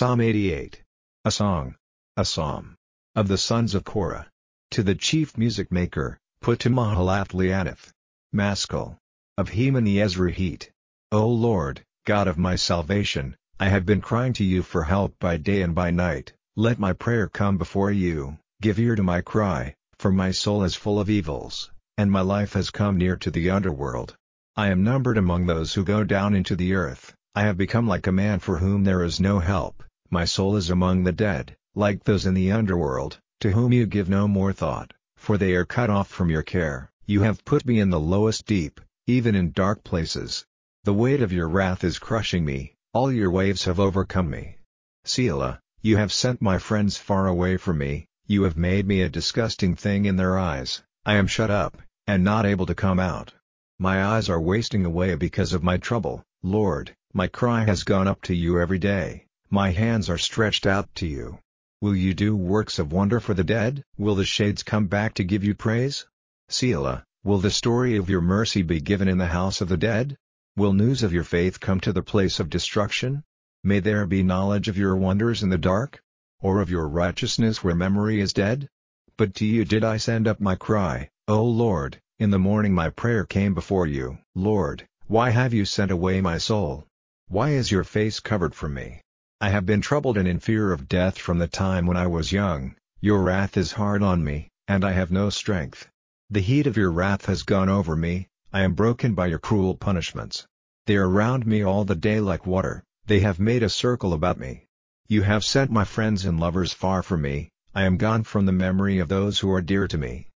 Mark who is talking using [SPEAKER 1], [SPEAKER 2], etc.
[SPEAKER 1] Psalm 88. A song. A psalm. Of the sons of Korah. To the chief music maker, put to Mahalath Leannoth. Maskil. Of Heman the Ezrahite. O Lord, God of my salvation, I have been crying to you for help by day and by night, let my prayer come before you, give ear to my cry, for my soul is full of evils, and my life has come near to the underworld. I am numbered among those who go down into the earth, I have become like a man for whom there is no help, my soul is among the dead, like those in the underworld, to whom you give no more thought, for they are cut off from your care. You have put me in the lowest deep, even in dark places. The weight of your wrath is crushing me, all your waves have overcome me. Selah, you have sent my friends far away from me, you have made me a disgusting thing in their eyes, I am shut up, and not able to come out. My eyes are wasting away because of my trouble, Lord, my cry has gone up to you every day, my hands are stretched out to you. Will you do works of wonder for the dead? Will the shades come back to give you praise? Selah, will the story of your mercy be given in the house of the dead? Will news of your faith come to the place of destruction? May there be knowledge of your wonders in the dark? Or of your righteousness where memory is dead? But to you did I send up my cry, O Lord, in the morning my prayer came before you. Lord, why have you sent away my soul? Why is your face covered from me? I have been troubled and in fear of death from the time when I was young, your wrath is hard on me, and I have no strength. The heat of your wrath has gone over me, I am broken by your cruel punishments. They are round me all the day like water, they have made a circle about me. You have sent my friends and lovers far from me, I am gone from the memory of those who are dear to me.